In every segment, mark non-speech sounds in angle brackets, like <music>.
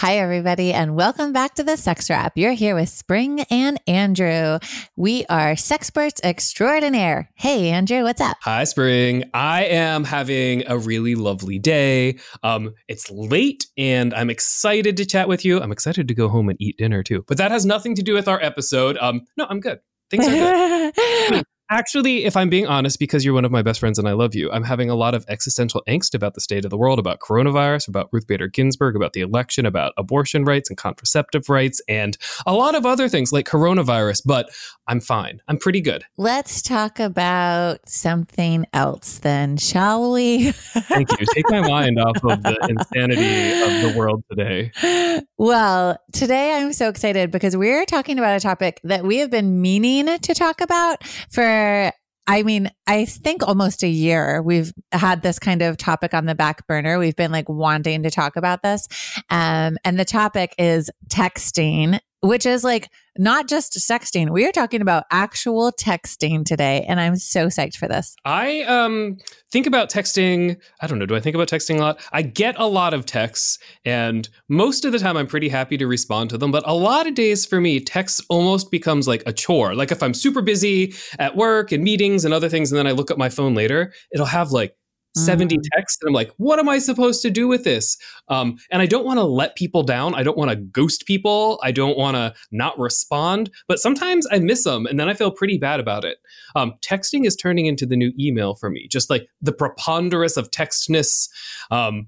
Hi, everybody, and welcome back to the Sex Wrap. You're here with Spring and Andrew. We are sexperts extraordinaire. Hey, Andrew, what's up? Hi, Spring. I am having a really lovely day. Um, it's late, and I'm excited to chat with you. I'm excited to go home and eat dinner too, but that has nothing to do with our episode. Um, no, I'm good. Things are good. <laughs> Actually, if I'm being honest, because you're one of my best friends and I love you, I'm having a lot of existential angst about the state of the world, about coronavirus, about Ruth Bader Ginsburg, about the election, about abortion rights and contraceptive rights, and a lot of other things like coronavirus. But I'm fine. I'm pretty good. Let's talk about something else then, shall we? Thank you. Take my mind off of the <laughs> insanity of the world today. Well, today I'm so excited because we're talking about a topic that we have been meaning to talk about for I mean, I think almost a year we've had this kind of topic on the back burner. We've been like wanting to talk about this. Um, and the topic is texting which is like not just sexting. We are talking about actual texting today, and I'm so psyched for this. I um think about texting. I don't know. Do I think about texting a lot? I get a lot of texts, and most of the time I'm pretty happy to respond to them. But a lot of days for me, text almost becomes like a chore. Like if I'm super busy at work and meetings and other things, and then I look at my phone later, it'll have like 70 mm. texts and i'm like what am i supposed to do with this um, and i don't want to let people down i don't want to ghost people i don't want to not respond but sometimes i miss them and then i feel pretty bad about it um, texting is turning into the new email for me just like the preponderance of textness um,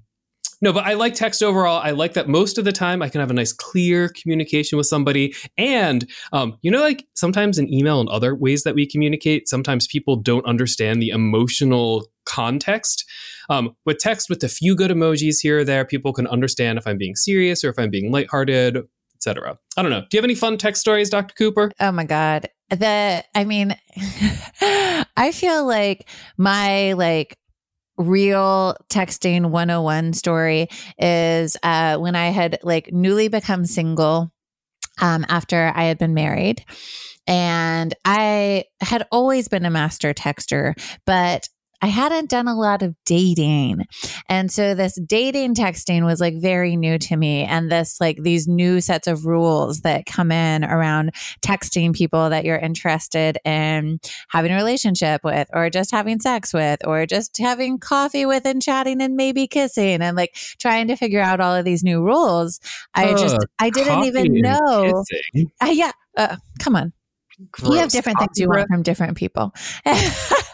no, but I like text overall. I like that most of the time I can have a nice, clear communication with somebody. And, um, you know, like sometimes in email and other ways that we communicate, sometimes people don't understand the emotional context. Um, with text, with a few good emojis here or there, people can understand if I'm being serious or if I'm being lighthearted, etc. I don't know. Do you have any fun text stories, Dr. Cooper? Oh my God. The, I mean, <laughs> I feel like my like real texting 101 story is uh, when I had like newly become single um, after I had been married. And I had always been a master texter, but I hadn't done a lot of dating. And so this dating texting was like very new to me. And this, like, these new sets of rules that come in around texting people that you're interested in having a relationship with, or just having sex with, or just having coffee with and chatting and maybe kissing and like trying to figure out all of these new rules. I uh, just, I didn't even know. Uh, yeah. Uh, come on. Gross. You have different things you want from different people. <laughs>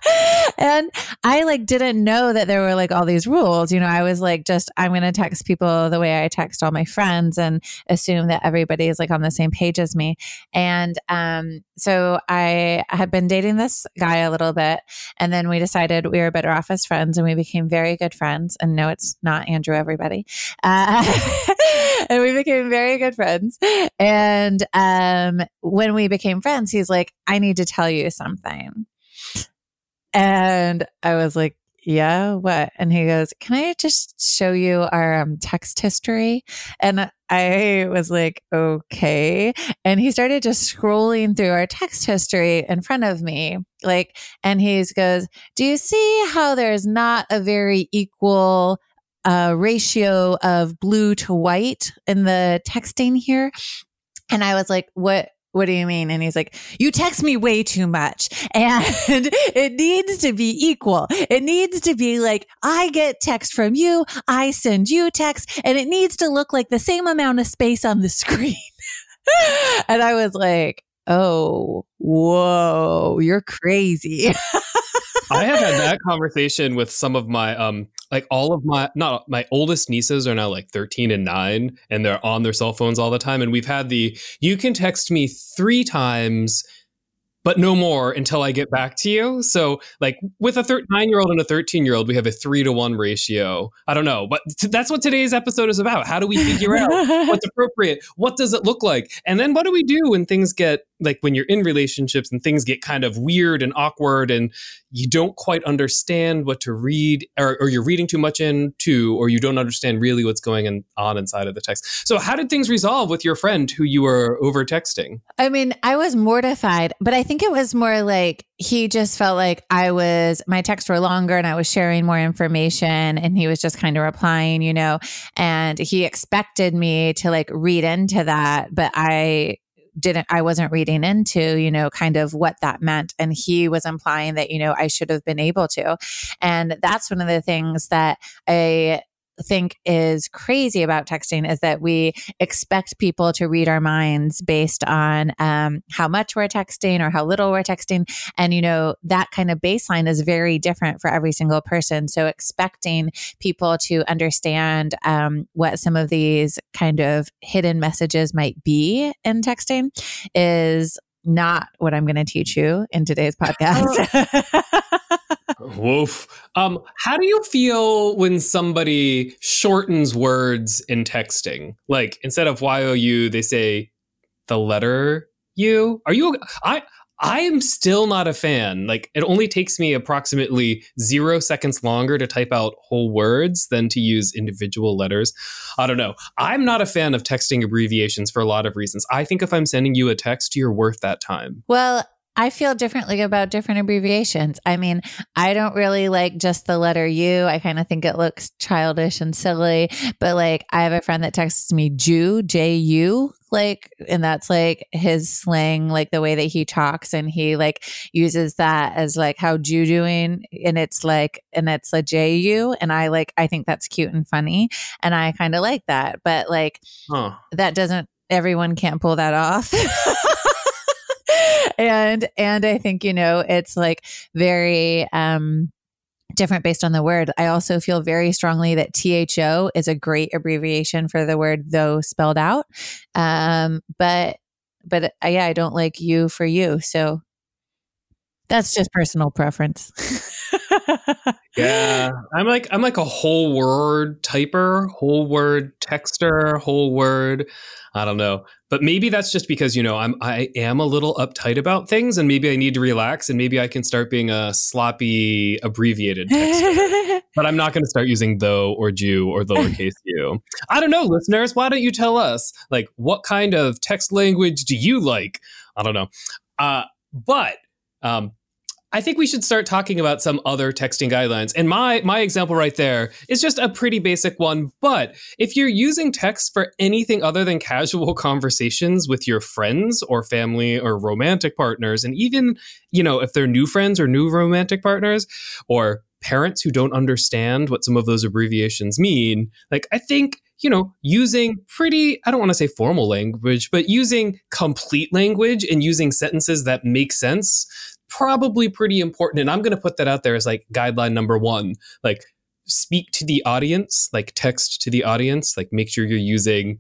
<laughs> and I like didn't know that there were like all these rules. You know, I was like, just I'm going to text people the way I text all my friends and assume that everybody is like on the same page as me. And um, so I had been dating this guy a little bit, and then we decided we were better off as friends, and we became very good friends. And no, it's not Andrew, everybody. Uh, <laughs> and we became very good friends. And um, when we became friends, he's like, I need to tell you something. And I was like, yeah, what? And he goes, can I just show you our um, text history? And I was like, okay. And he started just scrolling through our text history in front of me. Like, and he goes, do you see how there's not a very equal uh, ratio of blue to white in the texting here? And I was like, what? What do you mean? And he's like, you text me way too much <laughs> and it needs to be equal. It needs to be like, I get text from you. I send you text and it needs to look like the same amount of space on the <laughs> screen. and I was like, oh, whoa, you're crazy. <laughs> I have had that conversation with some of my um like all of my not my oldest nieces are now like 13 and 9 and they're on their cell phones all the time and we've had the you can text me 3 times but no more until I get back to you. So, like with a 9 year old and a 13 year old, we have a three to one ratio. I don't know, but t- that's what today's episode is about. How do we figure out <laughs> what's appropriate? What does it look like? And then what do we do when things get like when you're in relationships and things get kind of weird and awkward and you don't quite understand what to read or, or you're reading too much into or you don't understand really what's going in, on inside of the text. So how did things resolve with your friend who you were over texting I mean, I was mortified, but I think it was more like he just felt like I was, my texts were longer and I was sharing more information and he was just kind of replying, you know, and he expected me to like read into that, but I didn't I wasn't reading into, you know, kind of what that meant and he was implying that, you know, I should have been able to. And that's one of the things that I think is crazy about texting is that we expect people to read our minds based on um, how much we're texting or how little we're texting. And, you know, that kind of baseline is very different for every single person. So expecting people to understand um, what some of these kind of hidden messages might be in texting is not what I'm going to teach you in today's podcast. <laughs> Woof. Um, how do you feel when somebody shortens words in texting? Like instead of Y O U, they say the letter U. Are you? I I am still not a fan. Like it only takes me approximately zero seconds longer to type out whole words than to use individual letters. I don't know. I'm not a fan of texting abbreviations for a lot of reasons. I think if I'm sending you a text, you're worth that time. Well, I feel differently about different abbreviations. I mean, I don't really like just the letter U. I kind of think it looks childish and silly. But like, I have a friend that texts me Jew, J U, like, and that's like his slang, like the way that he talks, and he like uses that as like how Jew doing, and it's like, and it's a J U, and I like, I think that's cute and funny, and I kind of like that. But like, Huh. that doesn't. Everyone can't pull that off. <laughs> and and I think you know it's like very um different based on the word. I also feel very strongly that THO is a great abbreviation for the word though spelled out. Um but but uh, yeah, I don't like you for you. So that's just personal preference. <laughs> Yeah, I'm like I'm like a whole word typer, whole word texter, whole word. I don't know, but maybe that's just because you know I'm I am a little uptight about things, and maybe I need to relax, and maybe I can start being a sloppy abbreviated <laughs> but I'm not going to start using though or Jew or lowercase <laughs> u. I don't know, listeners. Why don't you tell us like what kind of text language do you like? I don't know, uh, but um, I think we should start talking about some other texting guidelines. And my my example right there is just a pretty basic one, but if you're using text for anything other than casual <laughs> conversations with your friends or family or romantic partners and even, you know, if they're new friends or new romantic partners or parents who don't understand what some of those abbreviations mean, like I think you know, using pretty, I don't want to say formal language, but using complete language and using sentences that make sense probably pretty important. And I'm going to put that out there as like guideline number one. Like, speak to the audience, like text to the audience, like make sure you're using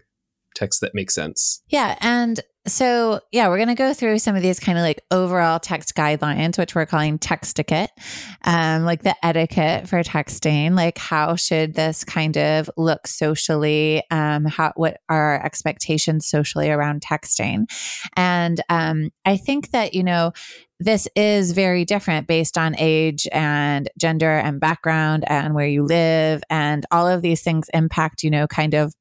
text that makes sense. Yeah. And so, yeah, we're going to go through some of these kind of like overall text guidelines, which we're calling textiquette, um, like the etiquette for texting. Like, how should this kind of look socially? Um, how, what are our expectations socially around texting? And um, I think that, you know, this is very different based on age and gender and background and where you live. And all of these things impact, you know, kind of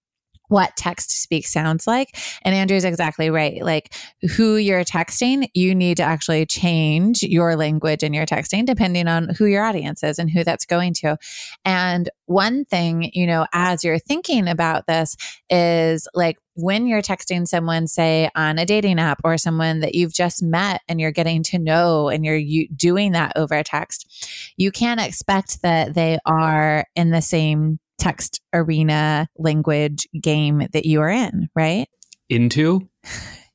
what text speak sounds like. And Andrew's exactly right. Like who you're texting, you need to actually change your language in your texting depending on who your audience is and who that's going to. And one thing, you know, as you're thinking about this is like when you're texting someone, say on a dating app or someone that you've just met and you're getting to know and you're you, doing that over text, you can't expect that they are in the same text arena language game that you are in, right? Into?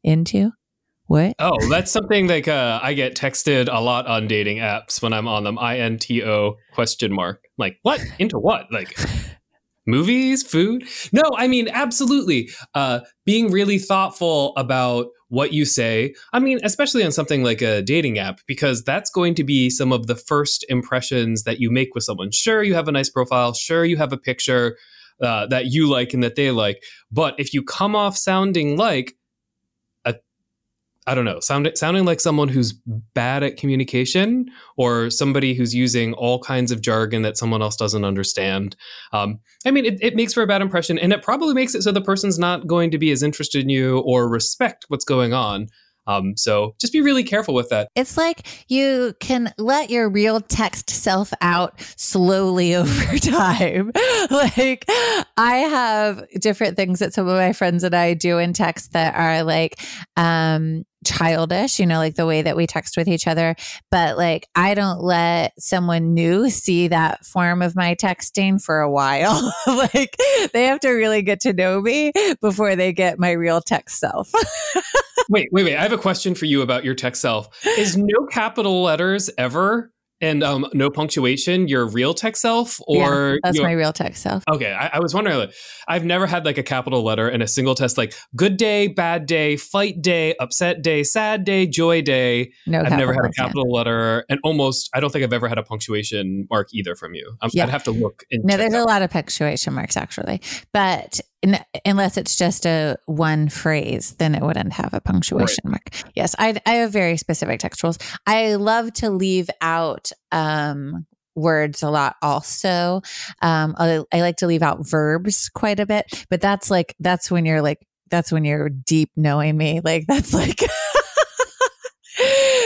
Into? What? Oh, that's something like uh, I get texted a lot on dating apps when I'm on them. I N T O question mark. Like what? Into what? Like <laughs> movies, food? No, I mean absolutely. Uh, being really thoughtful about what you say. I mean, especially on something like a dating app, because that's going to be some of the first impressions that you make with someone. Sure, you have a nice profile. Sure, you have a picture uh, that you like and that they like. But if you come off sounding like I don't know, sound, sounding like someone who's bad at communication or somebody who's using all kinds of jargon that someone else doesn't understand. Um, I mean, it, it makes for a bad impression, and it probably makes it so the person's not going to be as interested in you or respect what's going on. Um, so just be really careful with that. It's like you can let your real text self out slowly <laughs> over time. <laughs> like I have different things that some of my friends and I do in text that are like, um, childish, you know, like the way that we text with each other. But like, I don't let someone new see that form of my texting for a while. <laughs> like, they have to really get to know me before they get my real text self. Wait, wait, wait. I have a question for you about your text self. Is no capital letters ever and um, no punctuation, your real text self, or yeah, that's my real text self. Okay, I, I, was wondering. Like, I've never had like a capital letter in a single test, like good day, bad day, fight day, upset day, sad day, joy day. No, I've never had a capital yeah. letter, and almost I don't think I've ever had a punctuation mark either from you. i yeah. I'd have to look. no, there's a lot of punctuation marks actually, but unless it's just a one phrase, then it wouldn't have a punctuation right. mark. Yes, I, I have very specific text rules. I love to leave out um, words a lot also. Um, I, I like to leave out verbs quite a bit, but that's like, that's when you're like, that's when you're deep knowing me. Like, that's like, <laughs>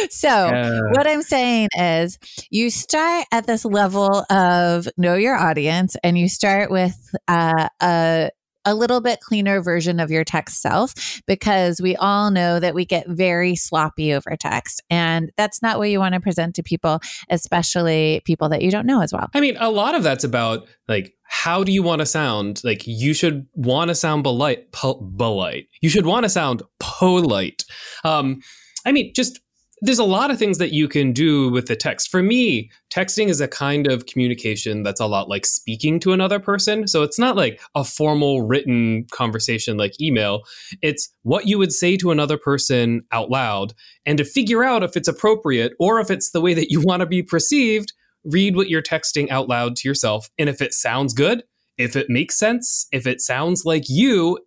so uh, what I'm saying is you start at this level of know your audience and you start with uh, a a little bit cleaner version of your text self because we all know that we get very sloppy over text. And that's not what you want to present to people, especially people that you don't know as well. I mean, a lot of that's about like, how do you want to sound? Like, you should want to sound polite, polite. You should want to sound polite. Um, I mean, just there's a lot of things that you can do with the text. For me, texting is a kind of communication that's a lot like speaking to another person. So it's not like a formal written conversation like email. It's what you would say to another person out loud. And to figure out if it's appropriate or if it's the way that you <laughs> want to be perceived, read what you're texting out loud to yourself. And if it sounds good, if it makes sense, if it sounds like you,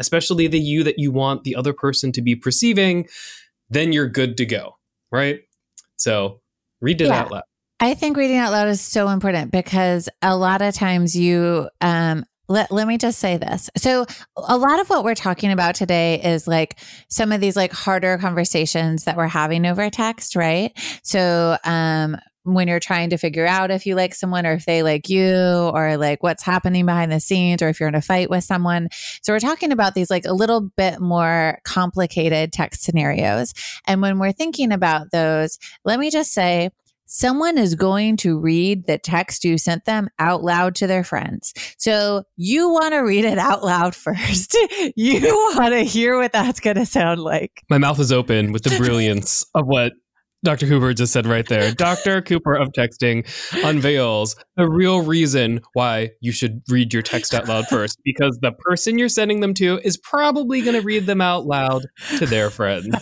especially the you that you want the other person to be perceiving, then you're good to go, right? So read it yeah. out loud. I think reading out loud is so important because a lot of times you um let, let me just say this. So a lot of what we're talking about today is like some of these like harder conversations that we're having over text, right? So um when you're trying to figure out if you like someone or if they like you or like what's happening behind the scenes or if you're in a fight with someone. So we're talking about these like a little bit more complicated text scenarios. And when we're thinking about those, let me just say, someone is going to read the text you sent them out loud to their friends. So you want to read it out loud <laughs> first. you <laughs> want to hear what that's going to sound like. My mouth is open with the brilliance of what Dr. Cooper just said right there. Dr. Cooper of texting unveils the real reason why you should read your text out loud first because the person you're sending them to is probably going to read them out loud to their friends.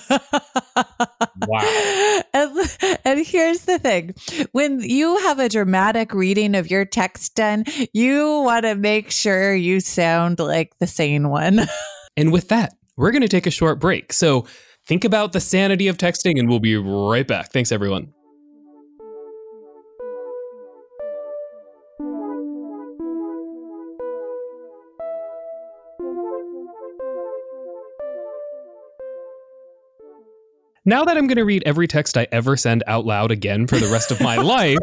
wow. <laughs> And, and here's the thing when you have a dramatic reading of your text done, you want to make sure you sound like the sane one. <laughs> and with that, we're going to take a short break. So, Think about the sanity of texting, and we'll be right back. Thanks, everyone. Now that I'm going to read every text I ever send out loud again for the rest of my <laughs> life,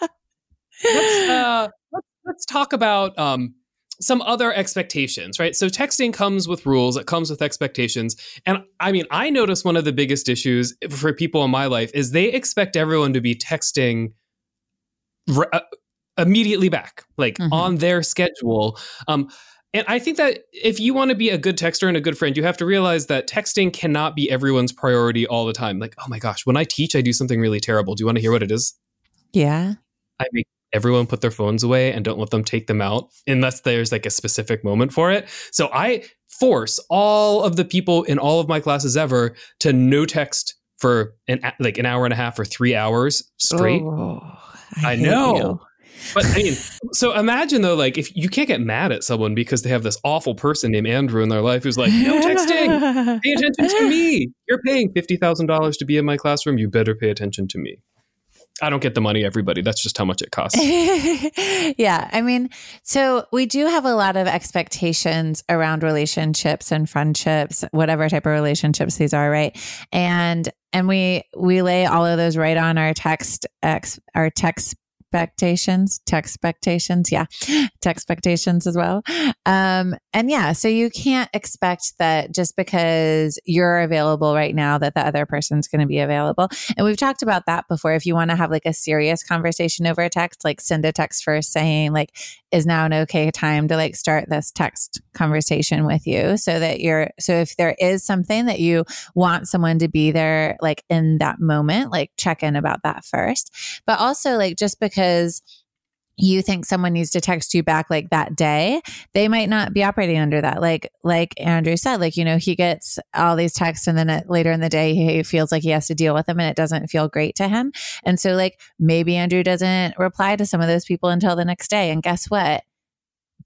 <laughs> let's, uh, let's, let's, talk about um, some other expectations, right? So texting comes with rules, it comes with expectations. And I mean, I notice one of the biggest issues for people in my life is they expect everyone to be texting re- uh, immediately back, like mm-hmm. on their schedule. Um, and I think that if you want to be a good texter and a good friend, you have to realize that texting cannot be everyone's priority all the time. Like, oh my gosh, when I teach, I do something really terrible. Do you want to hear what it is? Yeah. I make everyone put their phones away and don't let them take them out unless there's like a specific moment for it. So I force all of the people in all of my classes ever to no text for an like an hour and a half or 3 hours straight. Oh, I, I know. But I mean, so imagine though, like if you can't get mad at someone because they have this awful person named Andrew in their life who's like, no texting, pay attention to me. You're paying fifty thousand dollars to be in my classroom. You better pay attention to me. I don't get the money, everybody. That's just how much it costs. <laughs> yeah. I mean, so we do have a lot of expectations around relationships and friendships, whatever type of relationships these are, right? And and we we lay all of those right on our text ex our text expectations, tech expectations, yeah, <gasps> tech expectations as well. Um, and yeah, so you can't expect that just because you're available right now that the other person's going to be available. And we've talked about that before. If you want to have like a serious conversation over a text, like send a text first saying like, is now an okay time to like start this text conversation with you so that you're so if there is something that you want someone to be there like in that moment like check in about that first but also like just because you think someone needs to text you back like that day they might not be operating under that. Like like andrew said like you know he gets all these texts and then later in the day he feels like he has to deal with them and it doesn't feel great to him. And so like maybe andrew doesn't reply to some of those people until the next day. And guess what?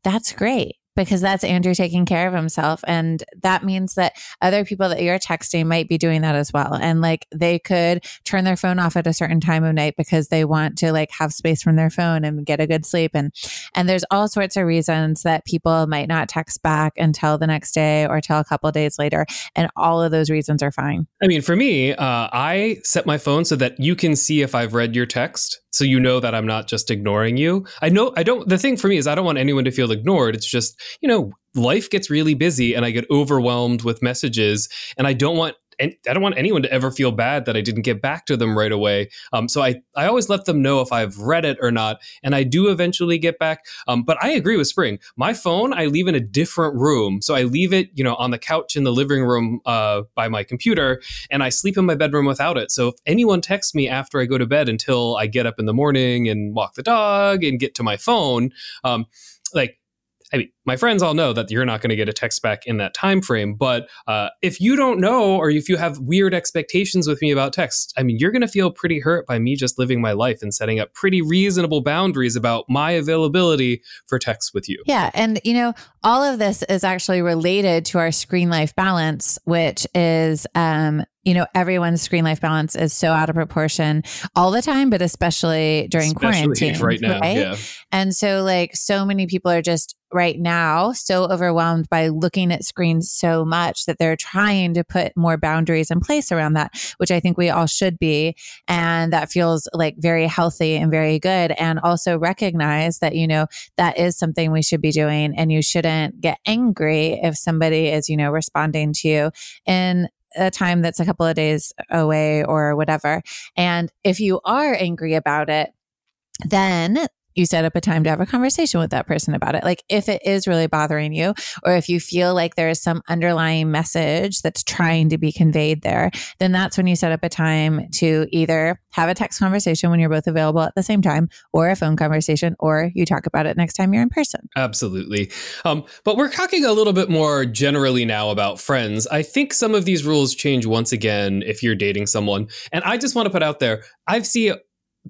That's great because that's Andrew taking care of himself. And that means that other people that you're texting might be doing that as well. And like they could turn their phone off at a certain time of night because they want to like have space from their phone and get a good sleep. And, and there's all sorts of reasons that people might not text back until the next day or till a couple days later. And all of those reasons are fine. I mean, for me, uh, I set my phone so that you can see if I've read your text so you know that I'm not just ignoring you. I know I don't the thing for me is I don't want anyone to feel ignored. It's just, you know, life gets really busy and I get overwhelmed with messages and I don't want I don't want anyone to ever feel bad that I didn't get back to them right away. Um, so I, I always let them know if I've read it or not, and I do eventually get back. Um, but I agree with Spring. My phone I leave in a different room, so I leave it, you know, on the couch in the living room uh, by my computer, and I sleep in my bedroom without it. So if anyone texts me after I go to bed until I get up in the morning and walk the dog and get to my phone, um, like I mean, my friends all know that you're not going to get a text back in that time frame. But uh, if you don't know, or if you have weird expectations with me about text, I mean, you're going to feel pretty hurt by me just living my life and setting up pretty reasonable boundaries about my availability for text with you. Yeah, and you know, all of this is actually related to our screen life balance, which is um, you know, everyone's screen life balance is so out of proportion all the time, but especially during especially quarantine. Right now. Right? Yeah. And so, like, so many people are just right now so overwhelmed by looking at screens so much that they're trying to put more boundaries in place around that, which I think we all should be. And that feels like very healthy and very good. And also recognize that, you know, that is something we should be doing. And you shouldn't get angry if somebody is, you know, responding to you in a time that's a couple of days away or whatever. And if you are angry about it, then you set up a time to have a conversation with that person about it. Like if it is really bothering you, or if you feel like there is some underlying message that's trying to be conveyed there, then that's when you set up a time to either have a text conversation when you're both available at the same time, or a phone conversation, or you talk about it next time you're in person. Absolutely. Um, but we're talking a little bit more generally now about friends. I think some of these rules change once again if you're dating someone. And I just want to put out there, I've seen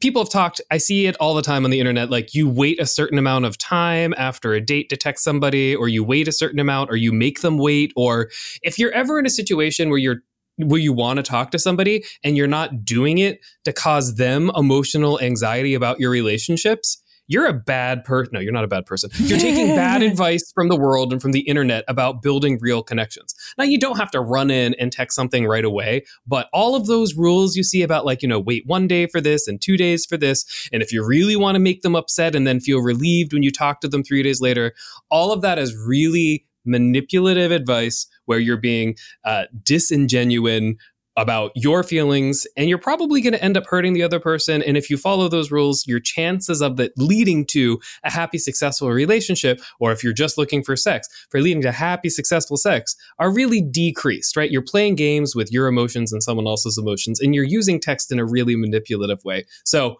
people have talked i see it all the time on the internet like you wait a certain amount of time after a date to text somebody or you wait a certain amount or you make them wait or if you're ever in a situation where you're where you want to talk to somebody and you're not doing it to cause them emotional anxiety about your relationships you're a bad person. No, you're not a bad person. You're taking bad <laughs> advice from the world and from the internet about building real connections. Now, you don't have to run in and text something right away, but all of those rules you see about, like, you know, wait one day for this and two days for this. And if you really want to make them upset and then feel relieved when you talk to them three days later, all of that is really manipulative advice where you're being uh, disingenuine about your feelings and you're probably going to end up hurting the other person and if you follow those rules your chances of that leading to a happy successful relationship or if you're just looking for sex for leading to happy successful sex are really decreased right? You're playing games with your emotions and someone else's emotions and you're using text in a really manipulative way. So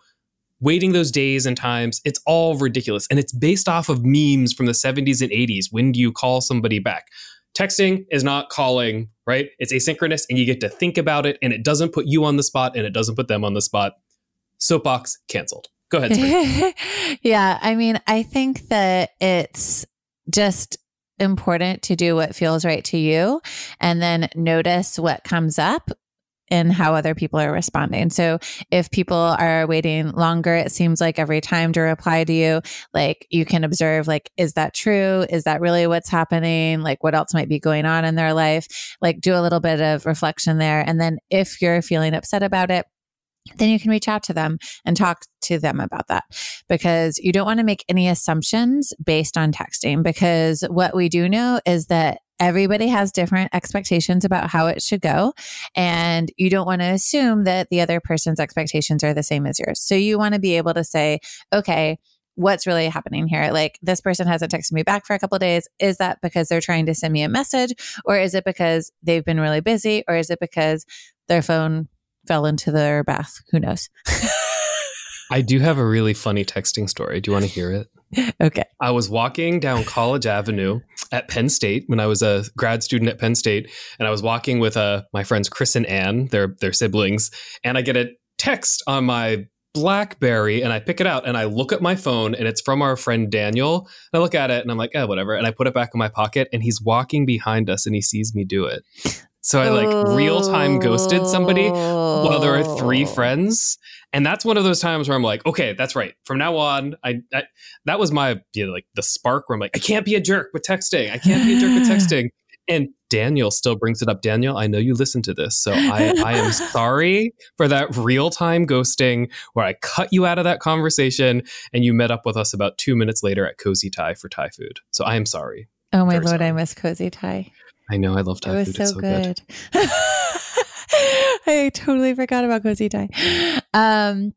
waiting those days and times it's all ridiculous and it's based off of memes from the 70s and 80s when do you call somebody back Texting is not calling, right? It's asynchronous and you get to think about it and it doesn't put you on the spot and it doesn't put them on the spot. Soapbox canceled. Go ahead. <laughs> Yeah. I mean, I think that it's just important to do what feels right to you and then notice what comes up and how other people are responding. So if people are waiting longer, it seems like every time to reply to you, like you can observe, like, is that true? Is that really what's happening? Like, what else might be going on in their life? Like, do a little bit of reflection there. And then if you're feeling upset about it, then you can reach out to them and talk to them about that because you don't want to make any assumptions based on texting. Because what we do know is that everybody has different expectations about how it should go. And you don't want to assume that the other person's expectations are the same as yours. So you want to be able to say, okay, what's really happening here? Like this person hasn't texted me back for a couple days. Is that because they're trying to send me a message or is it because they've been really busy or is it because their phone fell into their bath? Who knows? <laughs> I do have a really funny texting story. Do you want to hear it? <laughs> okay. I was walking down College Avenue at Penn State when I was a grad student at Penn State, and I was walking with uh, my friends Chris and Anne, their their siblings, and I get a text on my BlackBerry, and I pick it out and I look at my phone, and it's from our friend Daniel. And I look at it and I'm like, eh, whatever, and I put it back in my pocket, and he's walking behind us, and he sees me do it. So I like real time ghosted somebody while there are three friends, and that's one of those times where I'm like, okay, that's right. From now on, I, I that was my you know, like the spark where I'm like, I can't be a jerk with texting. I can't be a jerk with <laughs> texting. And Daniel still brings it up. Daniel, I know you listen to this, so I, I am <laughs> sorry for that real time ghosting where I cut you out of that conversation and you met up with us about two minutes later at Cozy Thai for Thai food. So I am sorry. Oh my Very lord, I sorry. miss cozy Thai. I know I love Thai it was food. so, it's so good. good. <laughs> I totally forgot about cozy Thai. Um,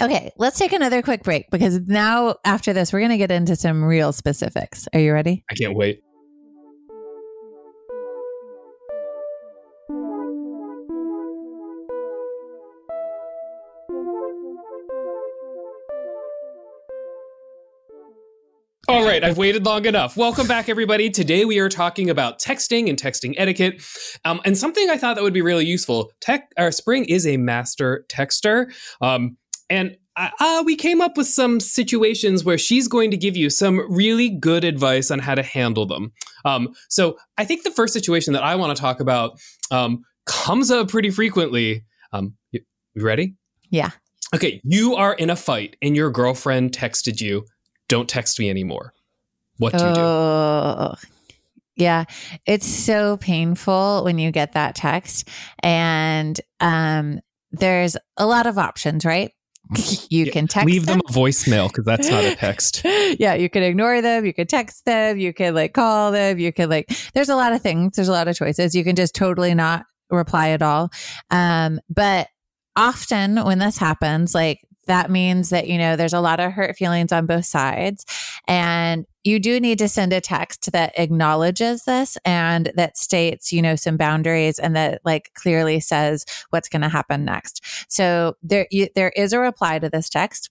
okay, let's take another quick break because now after this, we're going to get into some real specifics. Are you ready? I can't wait. Right, I've waited long enough. Welcome back, everybody. Today we are talking about texting and texting etiquette, um, and something I thought that would be really useful. Tech, uh, Spring is a master texter, um, and uh, uh, we came up with some situations where she's going to give you some really good advice on how to handle them. Um, so I think the first situation that I want to talk about um, comes up pretty frequently. Um, you, you ready? Yeah. Okay, you are in a fight and your girlfriend texted you, "Don't text me anymore." What do you do? Oh, yeah. It's so painful when you get that text. And um, there's a lot of options, right? <laughs> You Yeah, can text Leave them a voicemail because that's not a text. <laughs> yeah, you could ignore them, you could text them, you could like call them, you could like there's a lot of things, there's a lot of choices. You can just totally not reply at all. Um, but often when this happens, like that means that you know there's a lot of hurt feelings on both sides and you do need to send a text that acknowledges this and that states you know some boundaries and that like clearly says what's going to happen next so there you, there is a reply to this text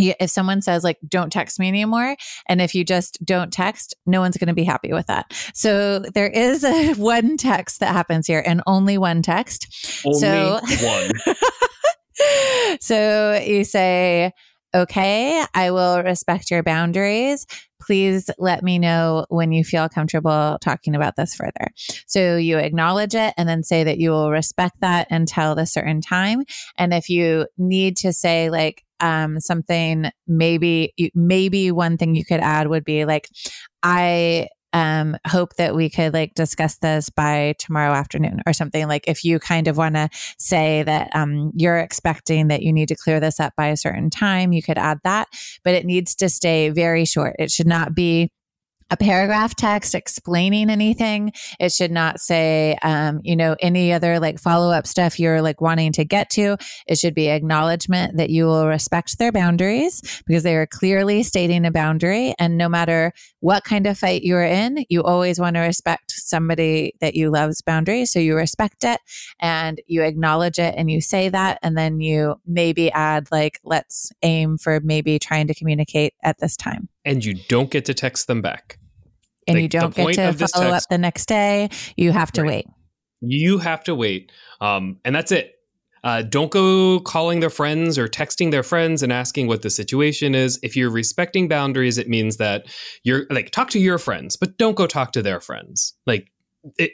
if someone says like don't text me anymore and if you just don't text no one's going to be happy with that so there is a <laughs> one text that happens here and only one text Only So- <laughs> one. so you say, okay, I will respect your boundaries. Please let me know when you feel comfortable talking about this further. So you acknowledge it and then say that you will respect that until the certain time. And if you need to say like um, something, maybe maybe one thing you could add would be like, I um hope that we could like discuss this by tomorrow afternoon or something. Like if you kind of want to say that um you're expecting that you need to clear this up by a certain time you could add that but it needs to stay very short. It should not be a paragraph text explaining anything. It should not say, um, you know, any other like follow up stuff you're like wanting to get to. It should be acknowledgement that you will respect their boundaries because they are clearly stating a boundary. And no matter what kind of fight you're in, you always want to respect somebody that you love's boundaries. So you respect it and you acknowledge it and you say that. And then you maybe add, like, let's aim for maybe trying to communicate at this time and you don't get to text them back. And Like, you don't get to follow text- up the next day. You have to Right. wait. You have to wait, um, and that's it. Uh, don't go calling their friends or texting their friends and asking what the situation is. If you're respecting boundaries, it means that you're like talk to your friends, but don't go talk to their friends. Like, it,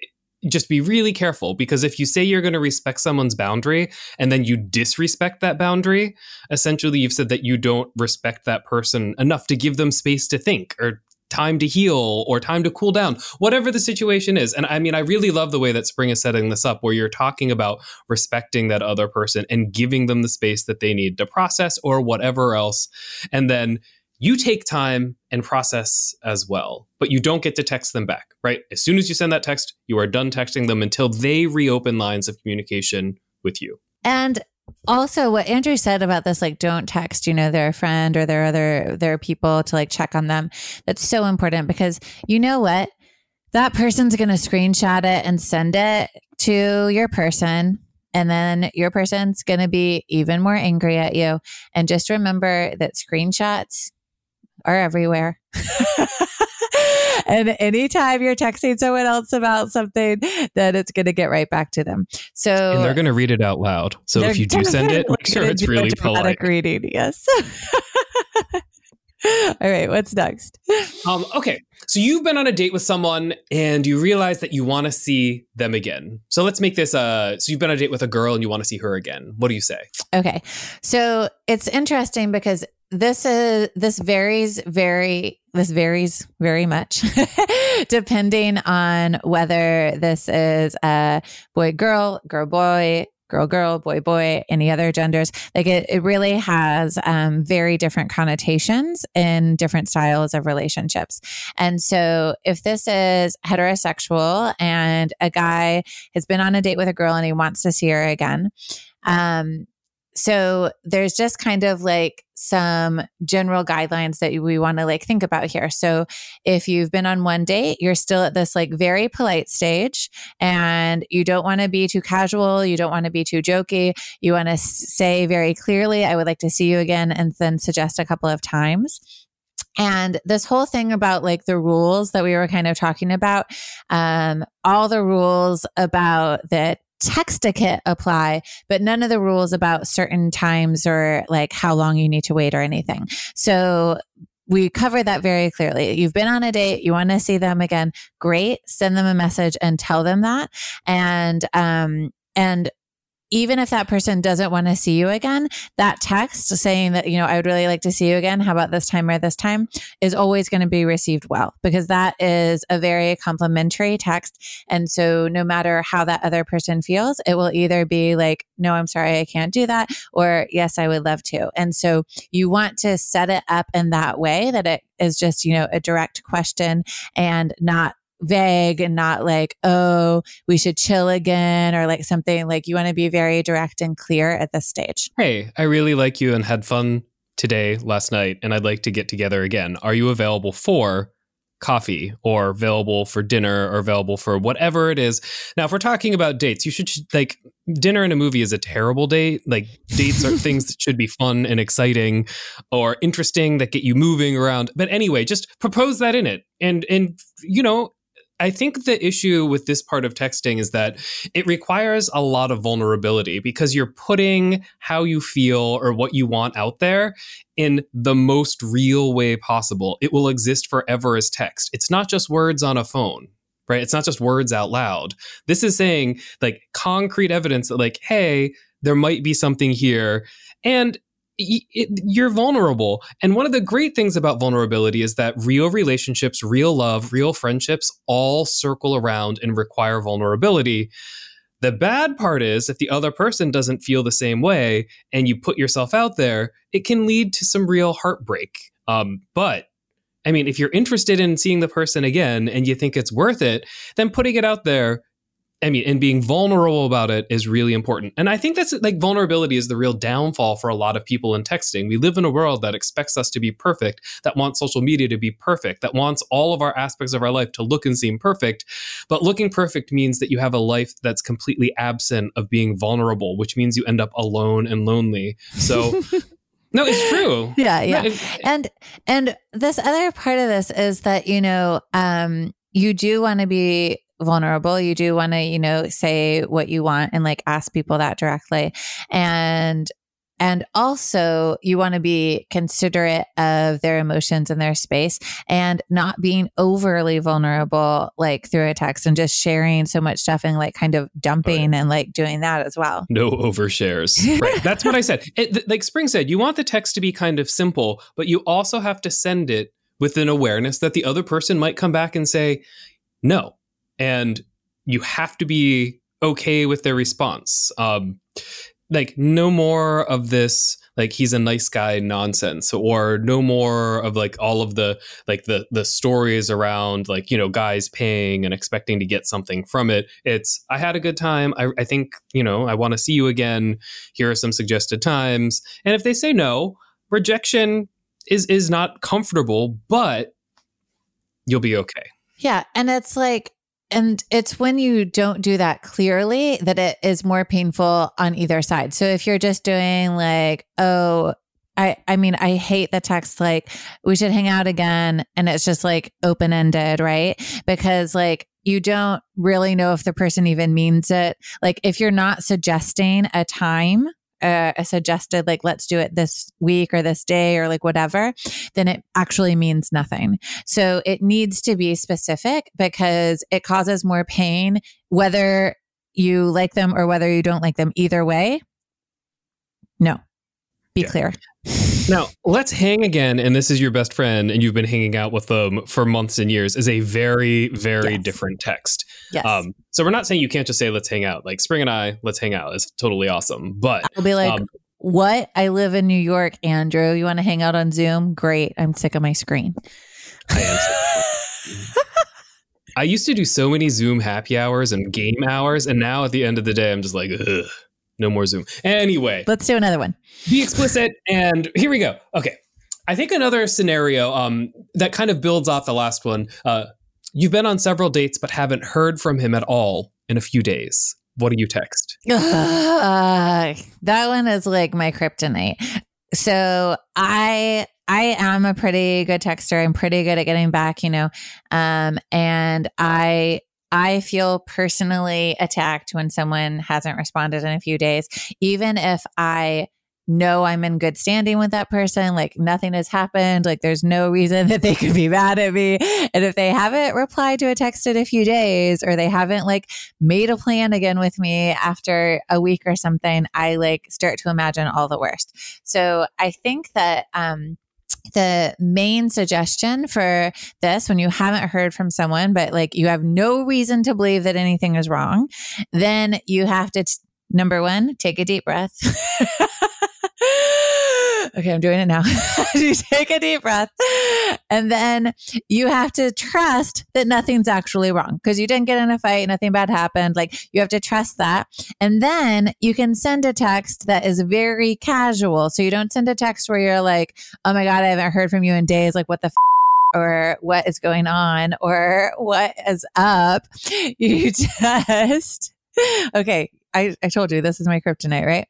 just be really careful because if you say you're going to respect someone's boundary and then you disrespect that boundary, essentially you've said that you don't respect that person enough to give them space to think or time to heal or time to cool down, whatever the situation is. And I mean, I really love the way that Spring is setting this up, where you're talking about respecting that other person and giving them the space that they need to process or whatever else. And then you take time and process as well, but you don't get to text them back, right? As soon as you send that text, you are done texting them until they reopen lines of communication with you. And also what Andrew said about this, like don't text, you know, their friend or their other their people to like check on them. That's so important because you know what? That person's gonna screenshot it and send it to your person. And then your person's going to be even more angry at you. And just remember that screenshots are everywhere. <laughs> and anytime you're texting someone else about something, then it's going to get right back to them. So and they're going to read it out loud. So if you do send it, <laughs> make sure it's really polite. Reading, yes. <laughs> All right, what's next? Um, okay, so you've been on a date with someone and you realize that you want to see them again. So let's make this uh so you've been on a date with a girl and you want to see her again. What do you say? Okay. So it's interesting because this is this varies very this varies very much <laughs> depending on whether this is a boy girl girl boy girl girl boy boy any other genders. Like it, it really has um, very different connotations in different styles of relationships. And so if this is heterosexual and a guy has been on a date with a girl and he wants to see her again um, so there's just kind of like some general guidelines that we want to like think about here. So if you've been on one date, you're still at this like very polite stage and you don't want to be too casual, you don't want to be too jokey. You want to say very clearly, I would like to see you again and then suggest a couple of times. And this whole thing about like the rules that we were kind of talking about, um, all the rules about that textiquette apply, but none of the rules about certain times or like how long you need to wait or anything. So we cover that very clearly. You've been on a date, you want to see them again. Great. Send them a message and tell them that. And, um, and even if that person doesn't want to see you again, that text saying that, you know, I would really like to see you again. How about this time or this time is always going to be received well because that is a very complimentary text. And so no matter how that other person feels, it will either be like, no, I'm sorry, I can't do that, or yes, I would love to. And so you want to set it up in that way that it is just, you know, a direct question and not vague and not like, oh, we should chill again or like something like you want to be very direct and clear at this stage. Hey, I really like you and had fun today, last night, and I'd like to get together again. Are you available for coffee or available for dinner or available for whatever it is? Now, if we're talking about dates, you should like dinner and a movie is a terrible date. Like dates are <laughs> things that should be fun and exciting or interesting that get you moving around. But anyway, just propose that in it. And and you know, I think the issue with this part of texting is that it requires a lot of vulnerability because you're putting how you feel or what you want out there in the most real way possible. It will exist forever as text. It's not just words on a phone right? It's not just words out loud. This is saying like concrete evidence that like, hey, there might be something here. And it, you're vulnerable. And one of the great things about vulnerability is that real relationships, real love, real friendships all circle around and require vulnerability. The bad part is if the other person doesn't feel the same way and you put yourself out there, it can lead to some real heartbreak. Um, but I mean, if you're interested in seeing the person again and you think it's worth it, then putting it out there I mean, and being vulnerable about it is really important. And I think that's like vulnerability is the real downfall for a lot of people in texting. We live in a world that expects us to be perfect, that wants social media to be perfect, that wants all of our aspects of our life to look and seem perfect. But looking perfect means that you have a life that's completely absent of being vulnerable, which means you end up alone and lonely. So <laughs> No, it's true. yeah, yeah. and and this other part of this is that you know, um, you do want to be vulnerable. You do want to, you know, say what you want and like ask people that directly. And and also, you want to be considerate of their emotions and their space and not being overly vulnerable, like through a text and just sharing so much stuff and like kind of dumping right. and like doing that as well. No overshares. <laughs> right. That's what I said. It, th- like Spring said, you want the text to be kind of simple, but you also have to send it with an awareness that the other person might come back and say, no. And you have to be okay with their response. Um, like no more of this like he's a nice guy nonsense or no more of like all of the like the the stories around like you know guys paying and expecting to get something from it. It's i had a good time. I, I think you know i want to see you again. Here are some suggested times. And if they say no rejection is is not comfortable but you'll be okay. Yeah and it's like and it's when you don't do that clearly that it is more painful on either side. So if you're just doing like, oh, I I mean I hate the text like we should hang out again and it's just like open ended, right? Because like you don't really know if the person even means it. Like if you're not suggesting a time uh, a suggested like let's do it this week or this day or like whatever then it actually means nothing. So it needs to be specific because it causes more pain whether you like them or whether you don't like them. Either way no. Be yeah. clear. Now let's hang again and this is your best friend and you've been hanging out with them for months and years is a very very yes. different text yes. Um, so we're not saying you can't just say let's hang out like spring and i let's hang out is totally awesome but i'll be like um, what i live in new york andrew you want to hang out on zoom great i'm sick of my screen i am <laughs> I used to do so many Zoom happy hours and game hours, and now at the end of the day, I'm just like, Ugh. No more Zoom. Anyway, let's do another one. Be explicit. and here we go. Okay. I think another scenario um, that kind of builds off the last one. Uh, you've been on several dates, but haven't heard from him at all in a few days. What do you text? <laughs> That one is like my kryptonite. So I I am a pretty good texter. I'm pretty good at getting back, you know. Um, and I I feel personally attacked when someone hasn't responded in a few days, even if I know I'm in good standing with that person, like nothing has happened, like there's no reason <laughs> that they could be mad at me. And if they haven't replied to a text in a few days or they haven't like made a plan again with me after a week or something, I like start to imagine all the worst. So I think that um the main suggestion for this when you haven't heard from someone but like you have no reason to believe that anything is wrong then you have to t- number 1 take a deep breath <laughs> <gasps> okay, I'm doing it now. <laughs> you take a deep breath. And then you have to trust that nothing's actually wrong because you didn't get in a fight, nothing bad happened. Like you have to trust that. And then you can send a text that is very casual. So you don't send a text where you're like, oh my God, I haven't heard from you in days. Like, what the f- or what is going on or what is up. <laughs> You just, <laughs> okay, I, I told you this is my kryptonite, right?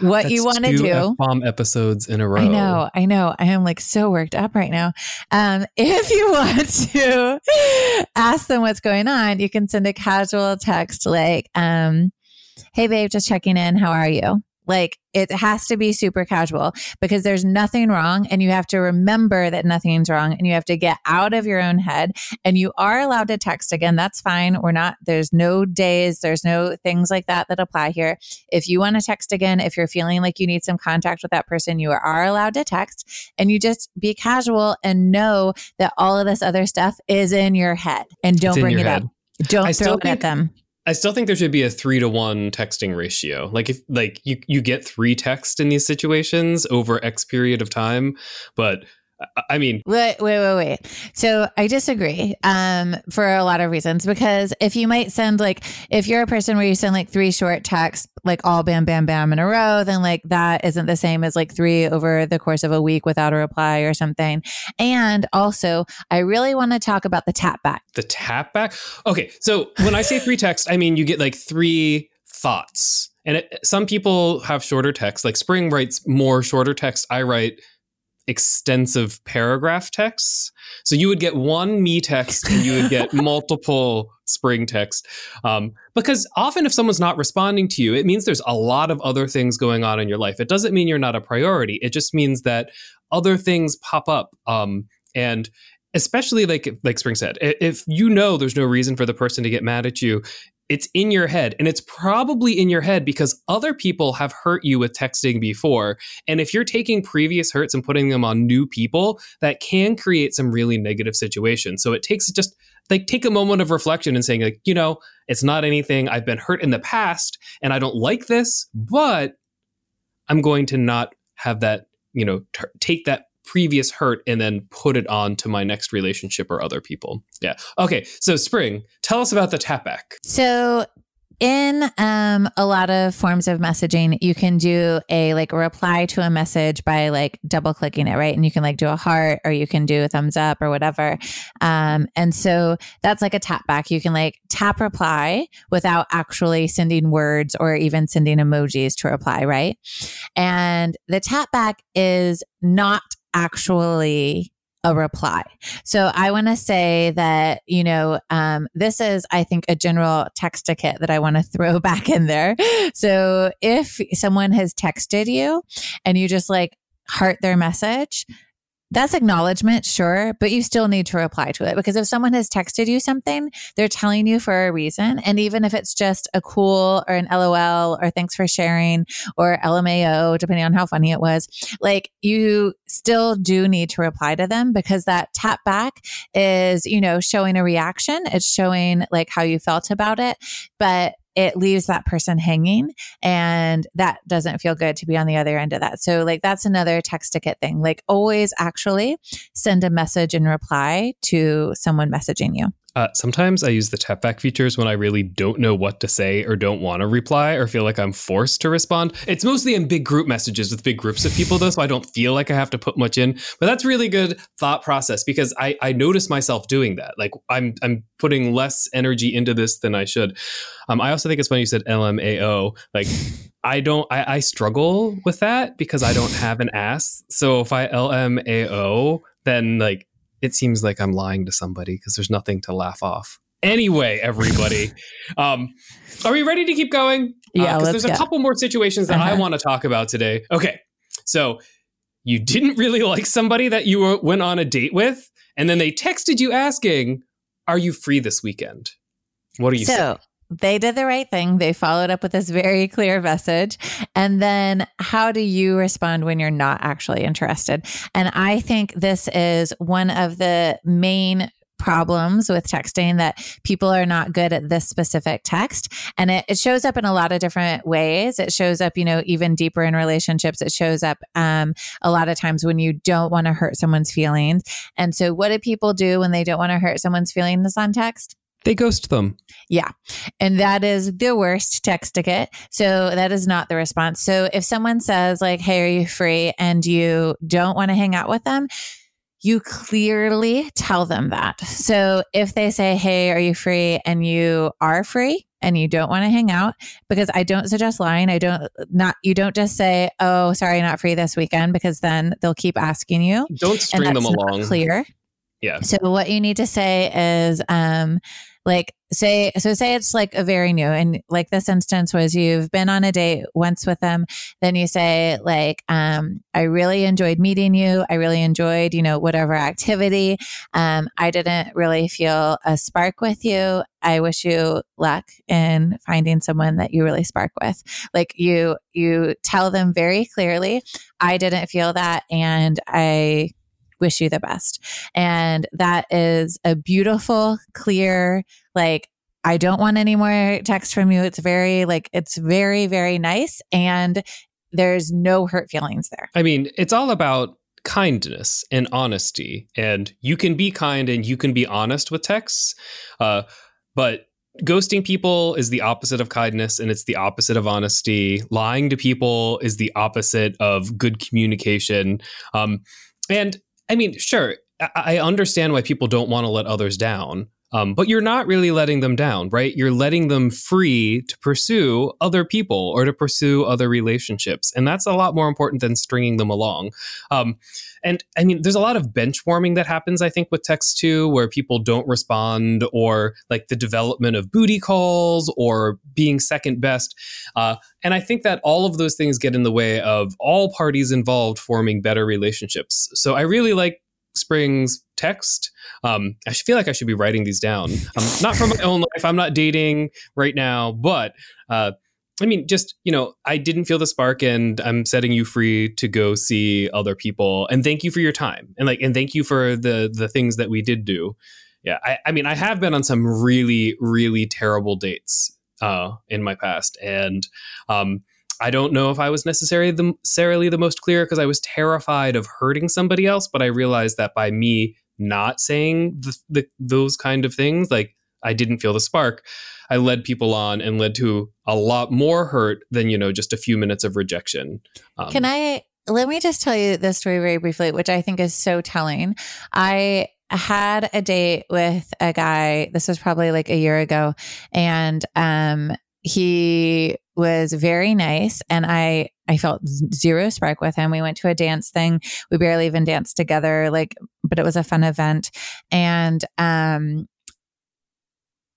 What That's you want to do. Bomb episodes in a row. I know, I know. I am like so worked up right now. Um, <laughs> if you want to ask them what's going on, you can send a casual text like, um, "Hey, babe, just checking in. How are you?" Like it has to be super casual because there's nothing wrong and you have to remember that nothing's wrong and you have to get out of your own head and you are allowed to text again. That's fine. We're not, there's no days, there's no things like that that apply here. If you want to text again, if you're feeling like you need some contact with that person, you are allowed to text and you just be casual and know that all of this other stuff is in your head and don't bring it head. up. Don't I throw it at them. I still think there should be a three to one texting ratio. Like if like you you get three texts in these situations over X period of time, but I mean, wait, wait, wait, wait. So I disagree um, for a lot of reasons because if you might send like, if you're a person where you send like three short texts, like all bam, bam, bam in a row, then like that isn't the same as like three over the course of a week without a reply or something. And also, I really want to talk about the tap back. The tap back? Okay. So when I say three <laughs> texts, I mean you get like three thoughts. And it, some people have shorter text, like Spring writes more shorter text. I write extensive paragraph texts. So you would get one me text and you would get <laughs> multiple spring text. Um, because often if someone's not responding to you, it means there's a lot of other things going on in your life. It doesn't mean you're not a priority. It just means that other things pop up. Um, and especially like like spring said if you know there's no reason for the person to get mad at you it's in your head. And it's probably in your head because other people have hurt you with texting before. And if you're taking previous hurts and putting them on new people that can create some really negative situations. So it takes just like take a moment of reflection and saying like you know it's not anything i've been hurt in the past and i don't like this but i'm going to not have that you know t- take that previous hurt and then put it on to my next relationship or other people. Yeah. Okay. So, Spring, tell us about the tap back. So, in um, a lot of forms of messaging, you can do a like reply to a message by like double clicking it, right? And you can like do a heart or you can do a thumbs up or whatever. Um, and so that's like a tap back. You can like tap reply without actually sending words or even sending emojis to reply, right? And the tap back is not actually a reply. So I want to say that, you know, um, this is, I think, a general textiquette that I want to <laughs> throw back in there. So if someone has texted you and you just like heart their message, that's acknowledgement, sure, but you still need to reply to it because if someone has texted you something, they're telling you for a reason. And even if it's just a cool or an LOL or thanks for sharing or LMAO, depending on how funny it was, like you still do need to reply to them because that tap back is, you know, showing a reaction. It's showing like how you felt about it. But it leaves that person hanging and that doesn't feel good to be on the other end of that. So like that's another textiquette thing. Like always actually send a message in reply to someone messaging you. Uh, sometimes I use the tap back features when I really don't know what to say or don't want to reply or feel like I'm forced to respond. It's mostly in big group messages with big groups of people, though, so I don't feel like I have to put much in. But that's really good thought process because I, I notice myself doing that. Like I'm I'm putting less energy into this than I should. Um, I also think it's funny you said LMAO. Like <laughs> I don't I, I struggle with that because I don't have an ass. So if I LMAO, then like it seems like I'm lying to somebody because there's nothing to laugh off. Anyway, everybody, um, are we ready to keep going? Yeah, because uh, there's a couple more situations that uh-huh. I want to talk about today. Okay, so you didn't really like somebody that you were, went on a date with, and then they texted you asking, "Are you free this weekend?" What are you so, say? They did the right thing. They followed up with this very clear message. And then how do you respond when you're not actually interested? And I think this is one of the main problems with texting that people are not good at this specific text. And it, it, shows up in a lot of different ways. It shows up, you know, even deeper in relationships. It shows up um, a lot of times when you don't want to hurt someone's feelings. And so, what do people do when they don't want to hurt someone's feelings on text? They ghost them. Yeah. And that is the worst textiquette. So that is not the response. So if someone says, like, hey, are you free? And you don't want to hang out with them, you clearly tell them that. So if they say, hey, are you free? And you are free, and you don't want to hang out because I don't suggest lying. I don't not you don't just say, "Oh, sorry, not free this weekend," because then they'll keep asking you. Don't string them along. Clear. Yeah. So what you need to say is, um, like say so say it's like a very new and like this instance was you've been on a date once with them then you say like um i really enjoyed meeting you. I really enjoyed you know whatever activity. Um i didn't really feel a spark with you. I wish you luck in finding someone that you really spark with. Like you you tell them very clearly i didn't feel that and i wish you the best. And that is a beautiful, clear, like, I don't want any more text from you. It's very, like, it's very, very nice. And there's no hurt feelings there. I mean, it's all about kindness and honesty. And you can be kind and you can be honest with texts. Uh, but ghosting people is the opposite of kindness and it's the opposite of honesty. Lying to people is the opposite of good communication. Um, and I mean, sure, I understand why people don't want to let others down. Um, but you're not really letting them down, right? You're letting them free to pursue other people or to pursue other relationships. And that's a lot more important than stringing them along. Um, and I mean, there's a lot of bench warming that happens, I think, with text too, where people don't respond or like the development of booty calls or being second best. Uh, and I think that all of those things get in the way of all parties involved forming better relationships. So I really like Spring's text. Um, I feel like I should be writing these down. Um, not from my own life. I'm not dating right now, but uh, I mean, just you know, I didn't feel the spark, and I'm setting you free to go see other people. And thank you for your time, and like, and thank you for the the things that we did do. Yeah, I, I mean, I have been on some really, really terrible dates uh, in my past, and um, I don't know if I was necessarily the, necessarily the most clear because I was terrified of hurting somebody else. But I realized that by me not saying the, the, those kind of things, like I didn't feel the spark, I led people on and led to a lot more hurt than you know just a few minutes of rejection. Um, Can I? Let me just tell you this story very briefly, which I think is so telling. I had a date with a guy. This was probably like a year ago, and um, he was very nice and I I felt zero spark with him. We went to a dance thing. We barely even danced together like but it was a fun event and um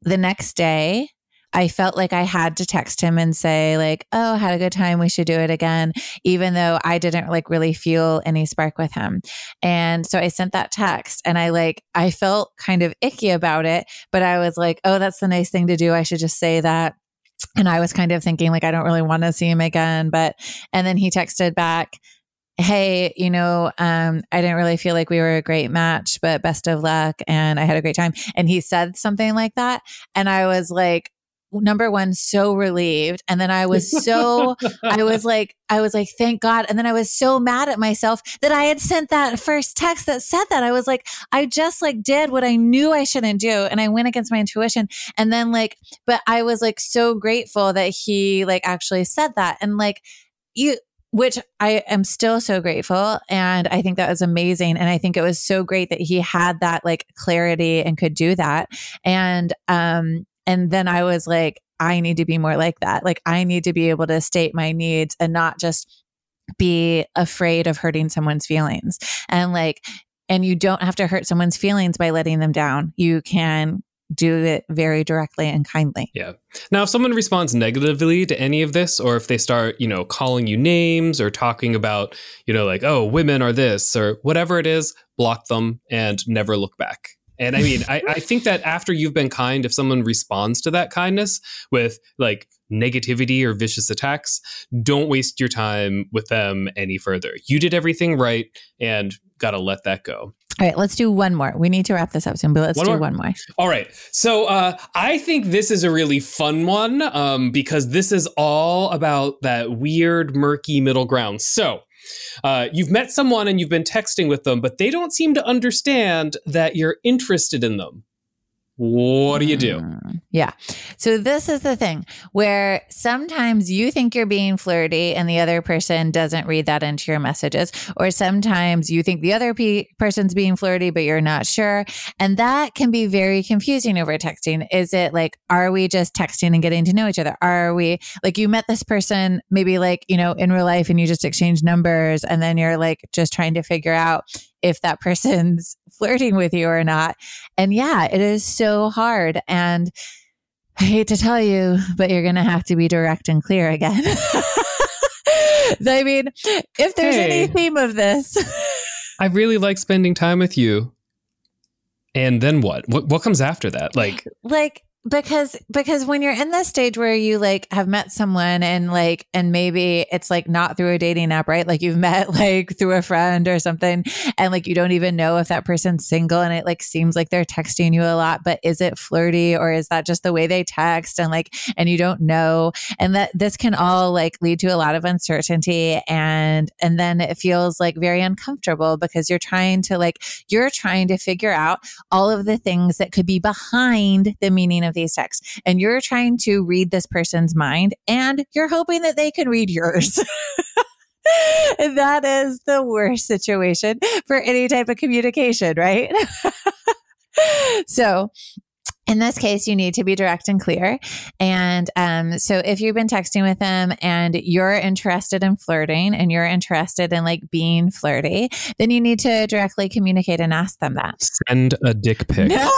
the next day I felt like I had to text him and say like, "Oh, had a good time. We should do it again," even though I didn't like really feel any spark with him. And so I sent that text and I like I felt kind of icky about it, but I was like, "Oh, that's the nice thing to do. I should just say that." And I was kind of thinking, like, I don't really want to see him again. But, and then he texted back, Hey, you know, um, I didn't really feel like we were a great match, but best of luck. And I had a great time. And he said something like that. And I was like, number one so relieved and then i was so i was <laughs> like i was like thank god and then i was so mad at myself that i had sent that first text that said that i was like i just like did what i knew i shouldn't do and i went against my intuition and then like but i was like so grateful that he like actually said that and like you which I am still so grateful. And I think that was amazing. And I think it was so great that he had that like clarity and could do that. And, um, and then I was like, I need to be more like that. Like, I need to be able to state my needs and not just be afraid of hurting someone's feelings. And like, and you don't have to hurt someone's feelings by letting them down. You can do it very directly and kindly. Yeah. Now, if someone responds negatively to any of this, or if they start, you know, calling you names or talking about, you know, like, oh, women are this or whatever it is, block them and never look back. And I mean, I, I think that after you've been kind, if someone responds to that kindness with like negativity or vicious attacks, don't waste your time with them any further. You did everything right and got to let that go. All right, let's do one more. We need to wrap this up soon, but let's one do more? one more. All right. So uh, I think this is a really fun one um, because this is all about that weird, murky middle ground. So uh, you've met someone and you've been texting with them, but they don't seem to understand that you're interested in them. What do you do? Mm, yeah. So this is the thing where sometimes you think you're being flirty and the other person doesn't read that into your messages, or sometimes you think the other pe- person's being flirty, but you're not sure. And that can be very confusing over texting. Is it like, are we just texting and getting to know each other? Are we like you met this person maybe like, you know, in real life and you just exchange numbers and then you're like just trying to figure out if that person's <laughs> flirting with you or not. And yeah, it is so hard. And I hate to tell you, but you're going to have to be direct and clear again. <laughs> I mean, if there's hey, any theme of this, <laughs> I really like spending time with you. And then what? What what comes after that? Like like because because when you're in this stage where you like have met someone and like and maybe it's like not through a dating app right? Like you've <laughs> met like through a friend or something and like you don't even know if that person's single and it like seems like they're texting you a lot but is it flirty or is that just the way they text and like and you don't know? And that this can all like lead to a lot of uncertainty and and then it feels like very uncomfortable because you're trying to like you're trying to figure out all of the things that could be behind the meaning of these texts and you're trying to read this person's mind and you're hoping that they can read yours. <laughs> that is the worst situation for any type of communication, right? <laughs> so, in this case, you need to be direct and clear. And um, so if you've been texting with them and you're interested in flirting and you're interested in like being flirty, then you need to directly communicate and ask them that. Send a dick pic. No.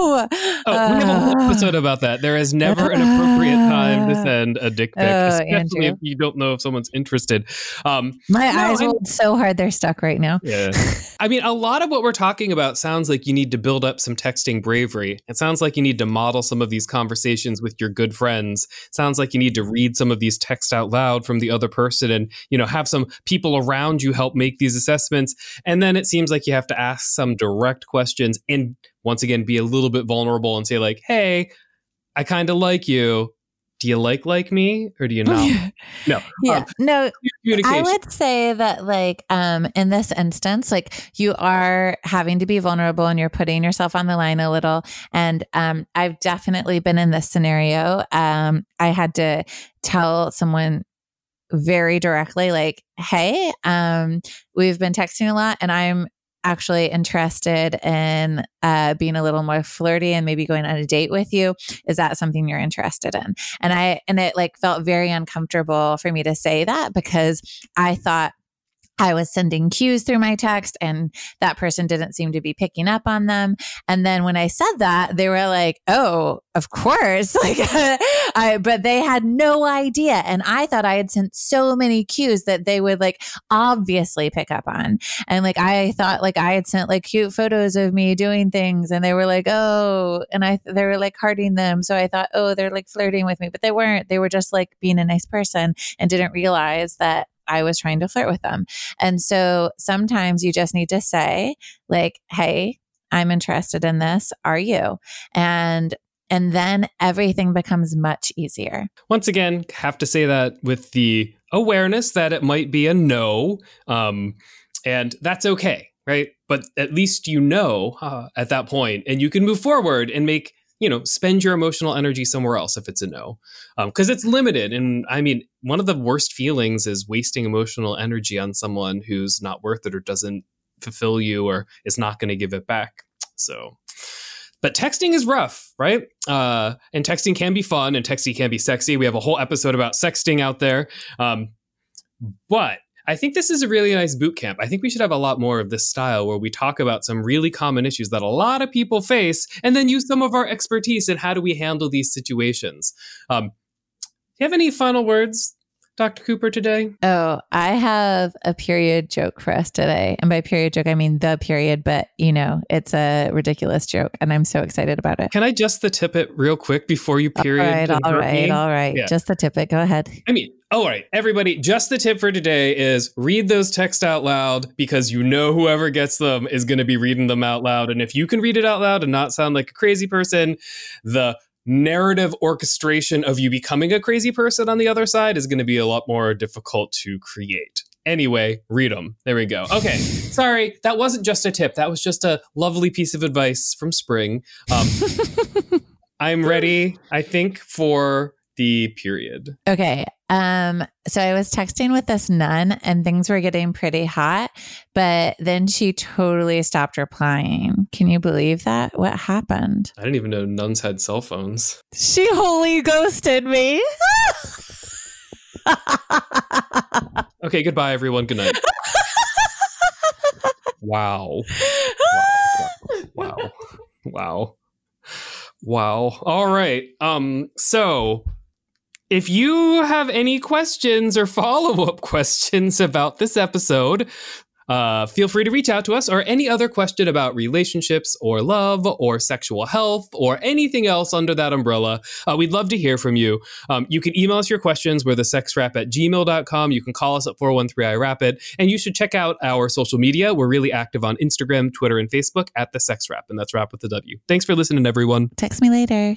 Oh, we have a whole episode about that. There is never an appropriate time to send a dick pic, Oh, especially Andrew. if you don't know if someone's interested. Um, My No, eyes rolled so hard they're stuck right now. Yeah. <laughs> I mean, a lot of what we're talking about sounds like you need to build up some texting bravery. It sounds like you need to model some of these conversations with your good friends. It sounds like you need to read some of these texts out loud from the other person and, you know, have some people around you help make these assessments. And then it seems like you have to ask some direct questions and once again be a little bit vulnerable and say like, "Hey, I kind of like you. Do you like like me or do you <laughs> not?" No. Yeah. Um, no. I would say that like um in this instance like you are having to be vulnerable and you're putting yourself on the line a little and um I've definitely been in this scenario um I had to tell someone very directly like hey um we've been texting a lot and I'm actually interested in uh, being a little more flirty and maybe going on a date with you is that something you're interested in? And i and it like felt very uncomfortable for me to say that because i thought I was sending cues through my text and that person didn't seem to be picking up on them. And then when I said that, they were like, "Oh, of course." <laughs> Like I but they had no idea and I thought I had sent so many cues that they would like obviously pick up on. And like I thought like I had sent like cute photos of me doing things and they were like, "Oh," and I they were like hearting them. So I thought, "Oh, they're like flirting with me." But they weren't. They were just like being a nice person and didn't realize that I was trying to flirt with them. And so sometimes you just need to say, like, hey, I'm interested in this. Are you? And and then everything becomes much easier. once again have to say that with the awareness that it might be a no um, and that's okay right but at least you know uh, at that point and you can move forward and make you know spend your emotional energy somewhere else if it's a no because it's limited and i mean one of the worst feelings is wasting emotional energy on someone who's not worth it or doesn't fulfill you or is not going to give it back so but texting is rough, right? Uh, and texting can be fun and texting can be sexy. We have a whole episode about sexting out there. Um, but I think this is a really nice boot camp. I think we should have a lot more of this style where we talk about some really common issues that a lot of people face and then use some of our expertise in how do we handle these situations. Um, do you have any final words, Dr. Cooper, today? Oh, I have a period joke for us today. And by period joke, I mean the period, but you know, it's a ridiculous joke and I'm so excited about it. Can I just the tip it real quick before you period? All right, all right, me? all right. Yeah. Just the tip it. Go ahead. I mean, all right, everybody, just the tip for today is read those texts out loud because you know whoever gets them is going to be reading them out loud. And if you can read it out loud and not sound like a crazy person, the narrative orchestration of you becoming a crazy person on the other side is going to be a lot more difficult to create. Anyway, read them. There we go. Okay. Sorry, that wasn't just a tip. That was just a lovely piece of advice from Spring. Um, <laughs> I'm ready, I think, for the period. Okay. Um, so I was texting with this nun and things were getting pretty hot, but then she totally stopped replying. Can you believe that? What happened? I didn't even know nuns had cell phones. She wholly ghosted me. <laughs> Okay, goodbye, everyone. Good night. wow. Wow. Wow. Wow. All right. Um, so if you have any questions or follow-up <laughs> questions about this episode, uh, feel free to reach out to us or any other question about relationships or love or sexual health or anything else under that umbrella. Uh, we'd love to hear from you. Um, you can email us your questions. We're the sexwrap at gmail.com. You can call us at 413 iRapid. And you should check out our social media. We're really active on Instagram, Twitter, and Facebook at the Sex Wrap. And that's Wrap with the W. Thanks for listening, everyone. Text me later.